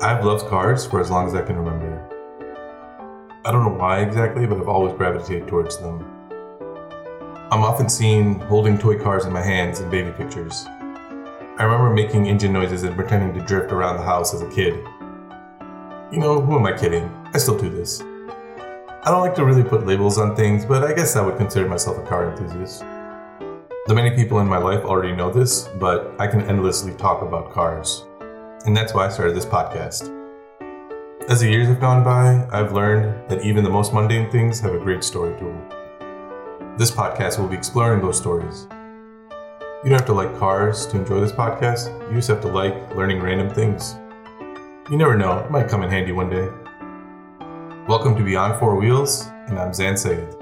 I've loved cars for as long as I can remember. I don't know why exactly, but I've always gravitated towards them. I'm often seen holding toy cars in my hands in baby pictures. I remember making engine noises and pretending to drift around the house as a kid. You know, who am I kidding? I still do this. I don't like to really put labels on things, but I guess I would consider myself a car enthusiast. The many people in my life already know this, but I can endlessly talk about cars and that's why I started this podcast. As the years have gone by, I've learned that even the most mundane things have a great story to them. This podcast will be exploring those stories. You don't have to like cars to enjoy this podcast, you just have to like learning random things. You never know, it might come in handy one day. Welcome to Beyond Four Wheels, and I'm Zan Sayed.